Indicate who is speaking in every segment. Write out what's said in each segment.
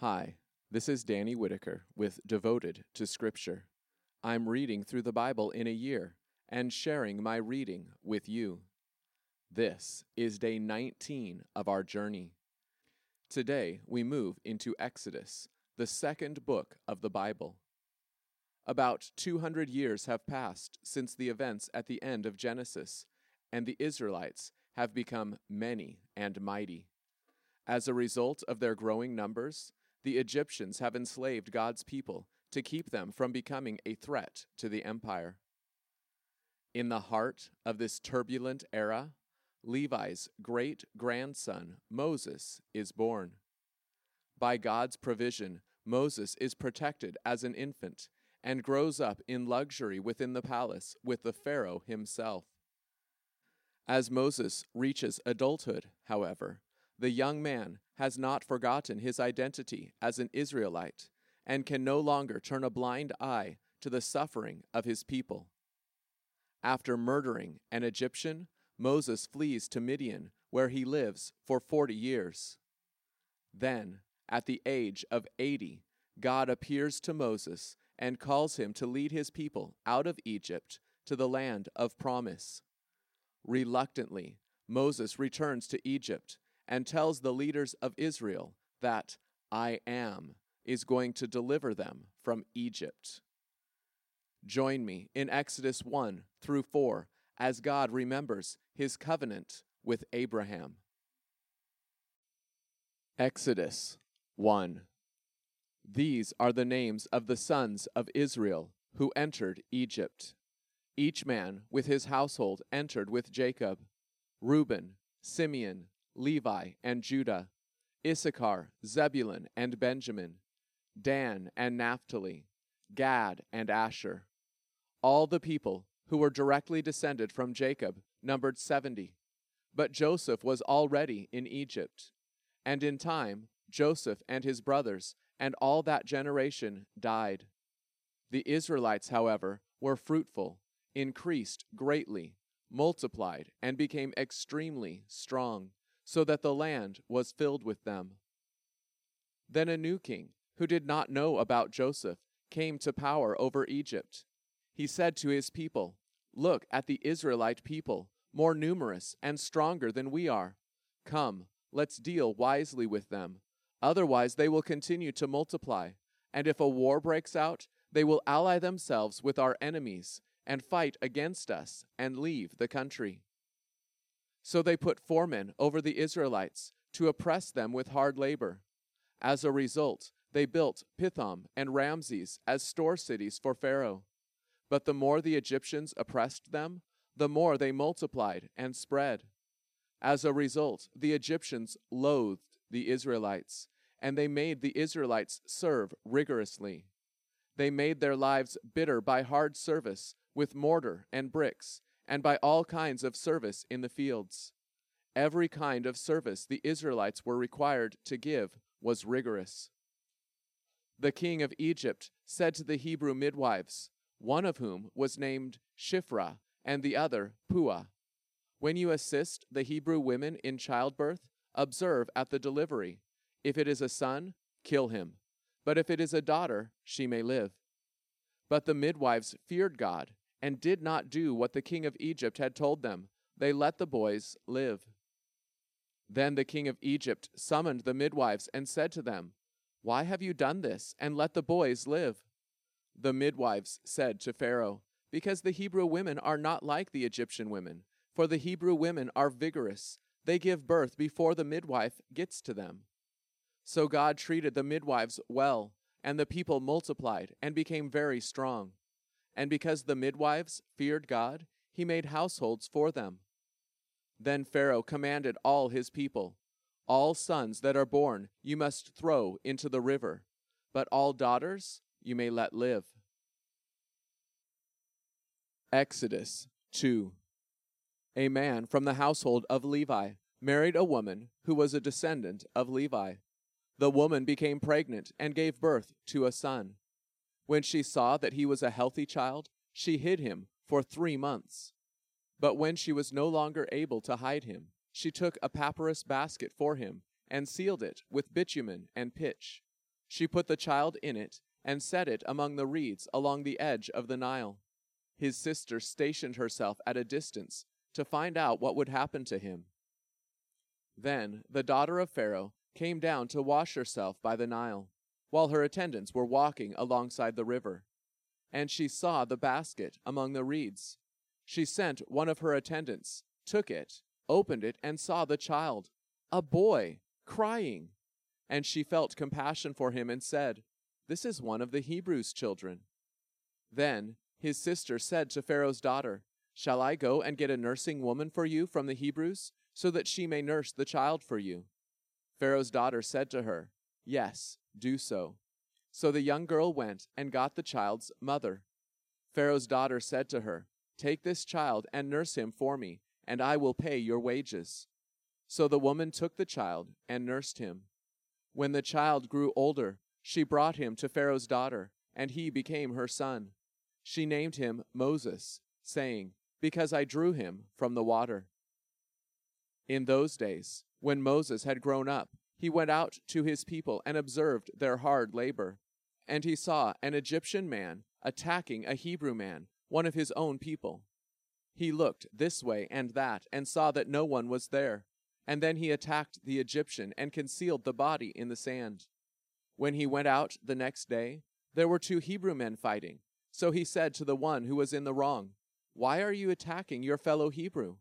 Speaker 1: Hi, this is Danny Whitaker with Devoted to Scripture. I'm reading through the Bible in a year and sharing my reading with you. This is day 19 of our journey. Today we move into Exodus, the second book of the Bible. About 200 years have passed since the events at the end of Genesis, and the Israelites have become many and mighty. As a result of their growing numbers, the Egyptians have enslaved God's people to keep them from becoming a threat to the empire. In the heart of this turbulent era, Levi's great grandson, Moses, is born. By God's provision, Moses is protected as an infant and grows up in luxury within the palace with the Pharaoh himself. As Moses reaches adulthood, however, the young man has not forgotten his identity as an Israelite and can no longer turn a blind eye to the suffering of his people. After murdering an Egyptian, Moses flees to Midian, where he lives for forty years. Then, at the age of eighty, God appears to Moses and calls him to lead his people out of Egypt to the land of promise. Reluctantly, Moses returns to Egypt and tells the leaders of Israel that I am is going to deliver them from Egypt. Join me in Exodus 1 through 4 as God remembers his covenant with Abraham. Exodus 1 These are the names of the sons of Israel who entered Egypt. Each man with his household entered with Jacob Reuben, Simeon, Levi, and Judah, Issachar, Zebulun, and Benjamin, Dan and Naphtali, Gad and Asher. All the people who were directly descended from Jacob numbered seventy. But Joseph was already in Egypt. And in time, Joseph and his brothers and all that generation died. The Israelites, however, were fruitful, increased greatly, multiplied, and became extremely strong so that the land was filled with them. Then a new king, who did not know about Joseph, came to power over Egypt. He said to his people, Look at the Israelite people, more numerous and stronger than we are. Come, let's deal wisely with them. Otherwise, they will continue to multiply. And if a war breaks out, they will ally themselves with our enemies and fight against us and leave the country. So they put foremen over the Israelites to oppress them with hard labor. As a result, they built Pithom and Ramses as store cities for Pharaoh. But the more the Egyptians oppressed them, the more they multiplied and spread. As a result, the Egyptians loathed the Israelites, and they made the Israelites serve rigorously. They made their lives bitter by hard service with mortar and bricks and by all kinds of service in the fields. Every kind of service the Israelites were required to give was rigorous. The king of Egypt said to the Hebrew midwives, one of whom was named Shiphrah and the other Puah, When you assist the Hebrew women in childbirth, observe at the delivery. If it is a son, kill him. But if it is a daughter, she may live. But the midwives feared God and did not do what the king of Egypt had told them. They let the boys live. Then the king of Egypt summoned the midwives and said to them, Why have you done this, and let the boys live? The midwives said to Pharaoh, Because the Hebrew women are not like the Egyptian women, for the Hebrew women are vigorous. They give birth before the midwife gets to them. So God treated the midwives well, and the people multiplied and became very strong. And because the midwives feared God, he made households for them. Then Pharaoh commanded all his people All sons that are born you must throw into the river, but all daughters you may let live. Exodus 2 A man from the household of Levi married a woman who was a descendant of Levi. The woman became pregnant and gave birth to a son. When she saw that he was a healthy child, she hid him for three months. But when she was no longer able to hide him, she took a papyrus basket for him and sealed it with bitumen and pitch. She put the child in it and set it among the reeds along the edge of the Nile. His sister stationed herself at a distance to find out what would happen to him. Then the daughter of Pharaoh came down to wash herself by the Nile, while her attendants were walking alongside the river. And she saw the basket among the reeds. She sent one of her attendants, took it, opened it, and saw the child, a boy, crying. And she felt compassion for him and said, This is one of the Hebrews' children. Then his sister said to Pharaoh's daughter, Shall I go and get a nursing woman for you from the Hebrews, so that she may nurse the child for you? Pharaoh's daughter said to her, Yes, do so. So the young girl went and got the child's mother. Pharaoh's daughter said to her, Take this child and nurse him for me, and I will pay your wages. So the woman took the child and nursed him. When the child grew older, she brought him to Pharaoh's daughter, and he became her son. She named him Moses, saying, Because I drew him from the water. In those days, when Moses had grown up, he went out to his people and observed their hard labor. And he saw an Egyptian man attacking a Hebrew man, one of his own people. He looked this way and that and saw that no one was there. And then he attacked the Egyptian and concealed the body in the sand. When he went out the next day, there were two Hebrew men fighting. So he said to the one who was in the wrong, Why are you attacking your fellow Hebrew?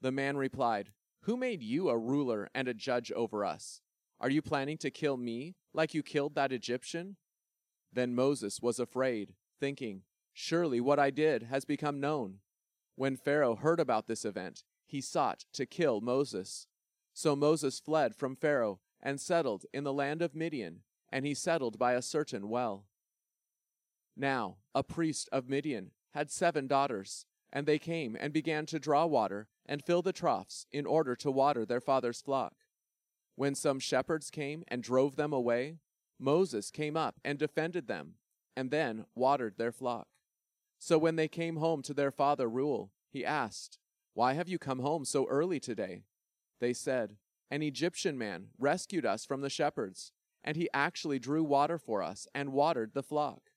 Speaker 1: The man replied, who made you a ruler and a judge over us? Are you planning to kill me like you killed that Egyptian? Then Moses was afraid, thinking, Surely what I did has become known. When Pharaoh heard about this event, he sought to kill Moses. So Moses fled from Pharaoh and settled in the land of Midian, and he settled by a certain well. Now, a priest of Midian had seven daughters, and they came and began to draw water and fill the troughs in order to water their father's flock. When some shepherds came and drove them away, Moses came up and defended them, and then watered their flock. So when they came home to their father Reuel, he asked, Why have you come home so early today? They said, An Egyptian man rescued us from the shepherds, and he actually drew water for us and watered the flock.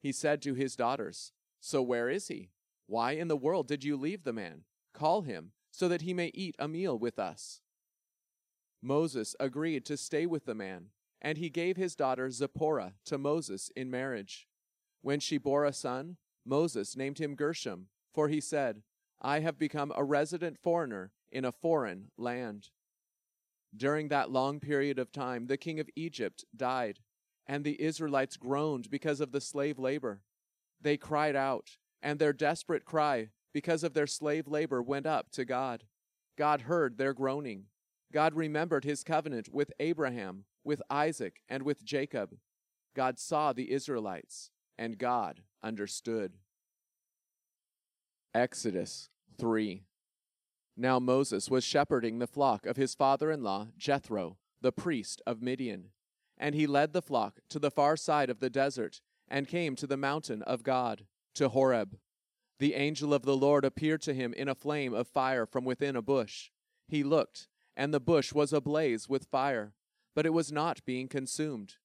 Speaker 1: He said to his daughters, So where is he? Why in the world did you leave the man? Call him, so that he may eat a meal with us. Moses agreed to stay with the man, and he gave his daughter Zipporah to Moses in marriage. When she bore a son, Moses named him Gershom, for he said, I have become a resident foreigner in a foreign land. During that long period of time, the king of Egypt died, and the Israelites groaned because of the slave labor. They cried out, and their desperate cry because of their slave labor went up to God. God heard their groaning. God remembered his covenant with Abraham, with Isaac, and with Jacob. God saw the Israelites, and God understood. Exodus 3 Now Moses was shepherding the flock of his father in law, Jethro, the priest of Midian. And he led the flock to the far side of the desert, and came to the mountain of God, to Horeb. The angel of the Lord appeared to him in a flame of fire from within a bush. He looked, and the bush was ablaze with fire, but it was not being consumed.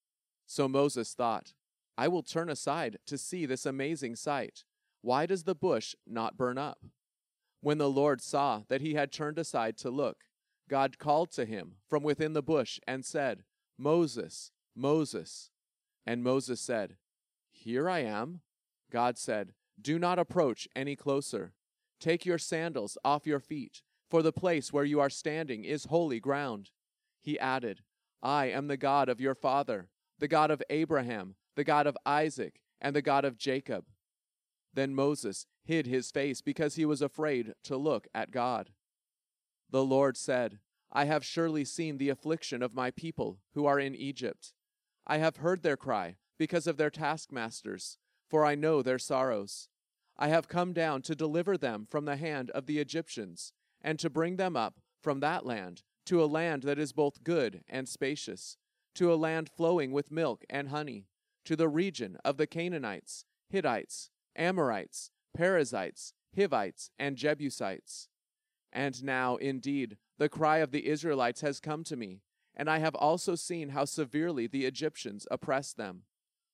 Speaker 1: So Moses thought, I will turn aside to see this amazing sight. Why does the bush not burn up? When the Lord saw that he had turned aside to look, God called to him from within the bush and said, Moses, Moses. And Moses said, Here I am. God said, do not approach any closer. Take your sandals off your feet, for the place where you are standing is holy ground. He added, I am the God of your father, the God of Abraham, the God of Isaac, and the God of Jacob. Then Moses hid his face because he was afraid to look at God. The Lord said, I have surely seen the affliction of my people who are in Egypt. I have heard their cry because of their taskmasters for I know their sorrows. I have come down to deliver them from the hand of the Egyptians, and to bring them up from that land to a land that is both good and spacious, to a land flowing with milk and honey, to the region of the Canaanites, Hittites, Amorites, Perizzites, Hivites, and Jebusites. And now, indeed, the cry of the Israelites has come to me, and I have also seen how severely the Egyptians oppress them.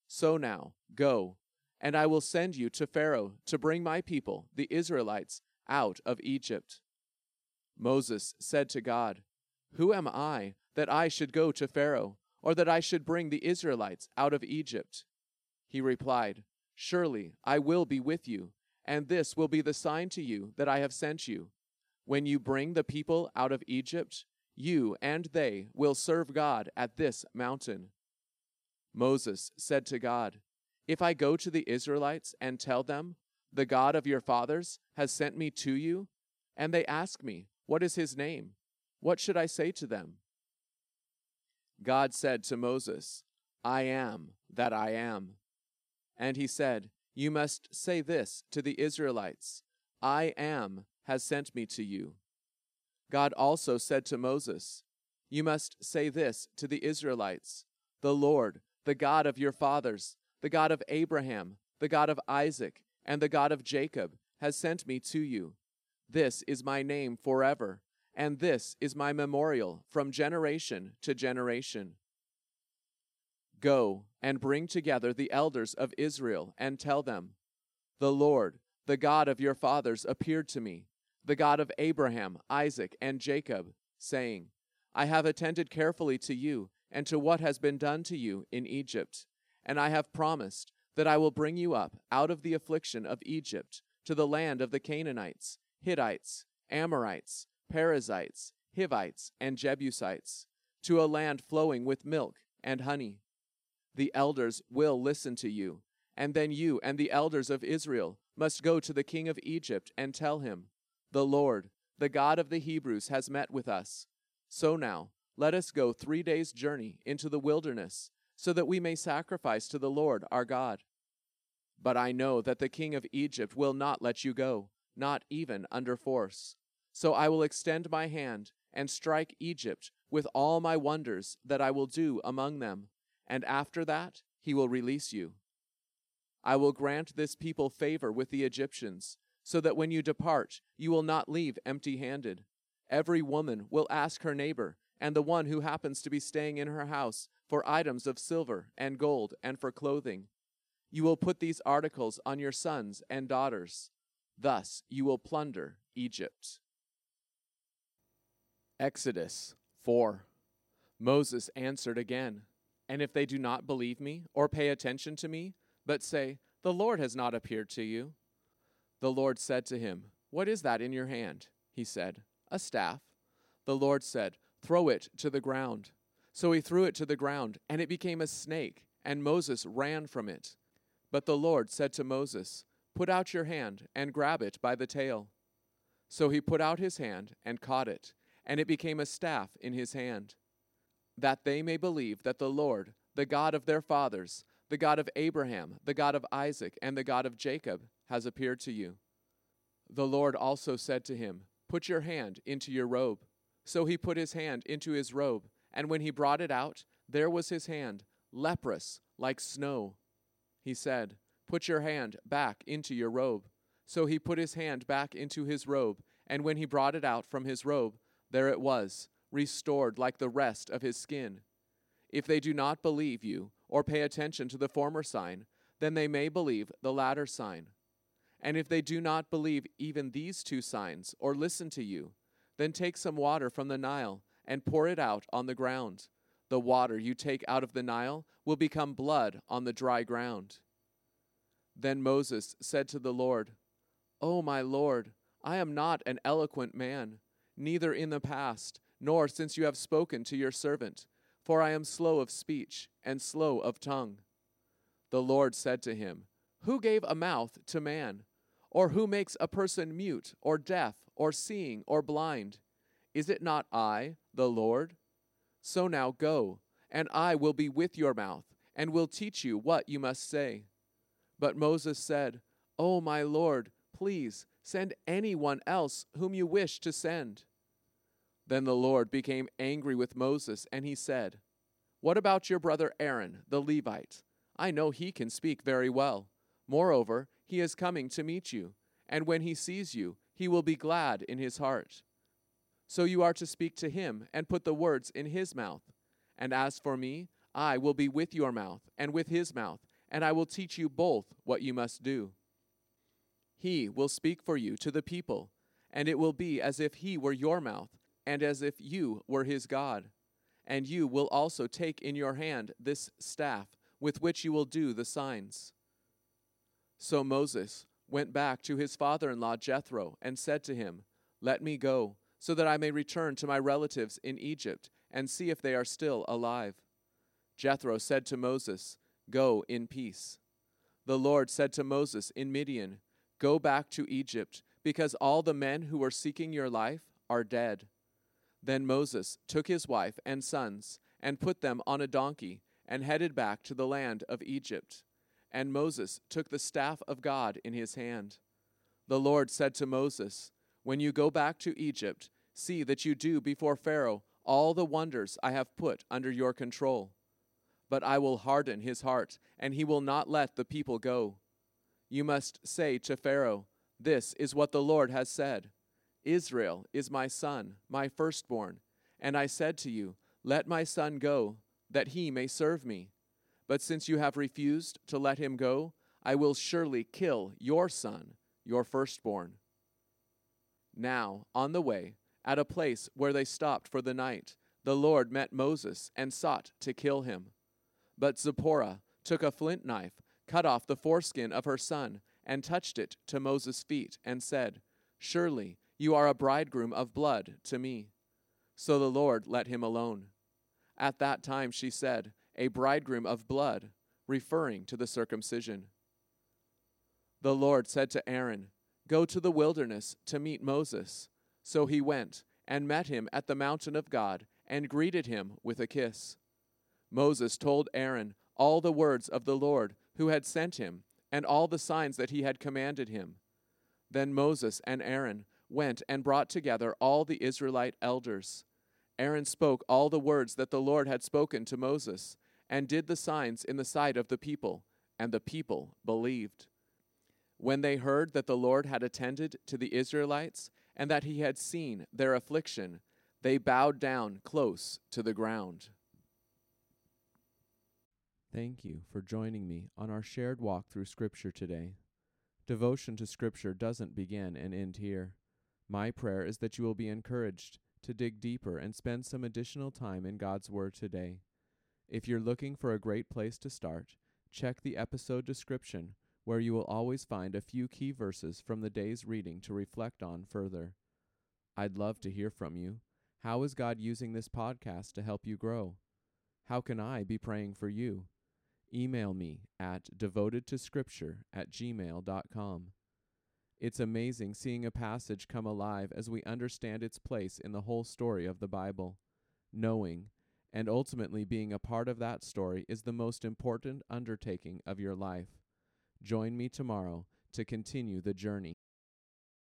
Speaker 1: So now, go, and I will send you to Pharaoh to bring my people, the Israelites, out of Egypt. Moses said to God, Who am I that I should go to Pharaoh, or that I should bring the Israelites out of Egypt? He replied, Surely I will be with you, and this will be the sign to you that I have sent you. When you bring the people out of Egypt, you and they will serve God at this mountain. Moses said to God, If I go to the Israelites and tell them, The God of your fathers has sent me to you, and they ask me, What is his name? What should I say to them? God said to Moses, I am that I am. And he said, You must say this to the Israelites I am has sent me to you. God also said to Moses, You must say this to the Israelites The Lord, the God of your fathers, the God of Abraham, the God of Isaac, and the God of Jacob, has sent me to you. This is my name forever, and this is my memorial from generation to generation. Go and bring together the elders of Israel and tell them, The Lord, the God of your fathers, appeared to me the God of Abraham, Isaac, and Jacob, saying, I have attended carefully to you and to what has been done to you in Egypt, and I have promised that I will bring you up out of the affliction of Egypt to the land of the Canaanites, Hittites, Amorites, Perizzites, Hivites, and Jebusites, to a land flowing with milk and honey. The elders will listen to you, and then you and the elders of Israel must go to the king of Egypt and tell him, the Lord, the God of the Hebrews, has met with us. So now, let us go three days' journey into the wilderness, so that we may sacrifice to the Lord our God. But I know that the king of Egypt will not let you go, not even under force. So I will extend my hand and strike Egypt with all my wonders that I will do among them, and after that he will release you. I will grant this people favor with the Egyptians so that when you depart, you will not leave empty handed. Every woman will ask her neighbor and the one who happens to be staying in her house for items of silver and gold and for clothing. You will put these articles on your sons and daughters. Thus you will plunder Egypt. Exodus 4 Moses answered again, And if they do not believe me or pay attention to me, but say, The Lord has not appeared to you, the Lord said to him, What is that in your hand? He said, A staff. The Lord said, Throw it to the ground. So he threw it to the ground, and it became a snake, and Moses ran from it. But the Lord said to Moses, Put out your hand and grab it by the tail. So he put out his hand and caught it, and it became a staff in his hand. That they may believe that the Lord, the God of their fathers, the God of Abraham, the God of Isaac, and the God of Jacob, has appeared to you. The Lord also said to him, Put your hand into your robe. So he put his hand into his robe, and when he brought it out, there was his hand, leprous like snow. He said, Put your hand back into your robe. So he put his hand back into his robe, and when he brought it out from his robe, there it was, restored like the rest of his skin. If they do not believe you, or pay attention to the former sign, then they may believe the latter sign. And if they do not believe even these two signs, or listen to you, then take some water from the Nile and pour it out on the ground. The water you take out of the Nile will become blood on the dry ground. Then Moses said to the Lord, O my Lord, I am not an eloquent man, neither in the past, nor since you have spoken to your servant, for I am slow of speech and slow of tongue. The Lord said to him, Who gave a mouth to man? Or who makes a person mute, or deaf, or seeing, or blind? Is it not I, the Lord? So now go, and I will be with your mouth, and will teach you what you must say. But Moses said, O oh, my Lord, please send anyone else whom you wish to send. Then the Lord became angry with Moses, and he said, What about your brother Aaron, the Levite? I know he can speak very well. Moreover, he is coming to meet you, and when he sees you, he will be glad in his heart. So you are to speak to him and put the words in his mouth. And as for me, I will be with your mouth and with his mouth, and I will teach you both what you must do. He will speak for you to the people, and it will be as if he were your mouth, and as if you were his God. And you will also take in your hand this staff with which you will do the signs. So Moses went back to his father in law Jethro and said to him, Let me go so that I may return to my relatives in Egypt and see if they are still alive. Jethro said to Moses, Go in peace. The Lord said to Moses in Midian, Go back to Egypt, because all the men who were seeking your life are dead. Then Moses took his wife and sons and put them on a donkey and headed back to the land of Egypt. And Moses took the staff of God in his hand. The Lord said to Moses, when you go back to Egypt, see that you do before Pharaoh all the wonders I have put under your control. But I will harden his heart, and he will not let the people go. You must say to Pharaoh, This is what the Lord has said Israel is my son, my firstborn. And I said to you, Let my son go, that he may serve me. But since you have refused to let him go, I will surely kill your son, your firstborn. Now, on the way, at a place where they stopped for the night, the Lord met Moses and sought to kill him. But Zipporah took a flint knife, cut off the foreskin of her son, and touched it to Moses' feet, and said, Surely you are a bridegroom of blood to me. So the Lord let him alone. At that time she said, A bridegroom of blood, referring to the circumcision. The Lord said to Aaron, Go to the wilderness to meet Moses. So he went and met him at the mountain of God and greeted him with a kiss. Moses told Aaron all the words of the Lord who had sent him and all the signs that he had commanded him. Then Moses and Aaron went and brought together all the Israelite elders. Aaron spoke all the words that the Lord had spoken to Moses and did the signs in the sight of the people, and the people believed. When they heard that the Lord had attended to the Israelites and that he had seen their affliction, they bowed down close to the ground. Thank you for joining me on our shared walk through Scripture today. Devotion to Scripture doesn't begin and end here. My prayer is that you will be encouraged to dig deeper and spend some additional time in God's Word today. If you're looking for a great place to start, check the episode description where you will always find a few key verses from the day's reading to reflect on further. I'd love to hear from you. How is God using this podcast to help you grow? How can I be praying for you? Email me at devotedtoscripture at gmail.com. It's amazing seeing a passage come alive as we understand its place in the whole story of the Bible. Knowing and ultimately being a part of that story is the most important undertaking of your life. Join me tomorrow to continue the journey.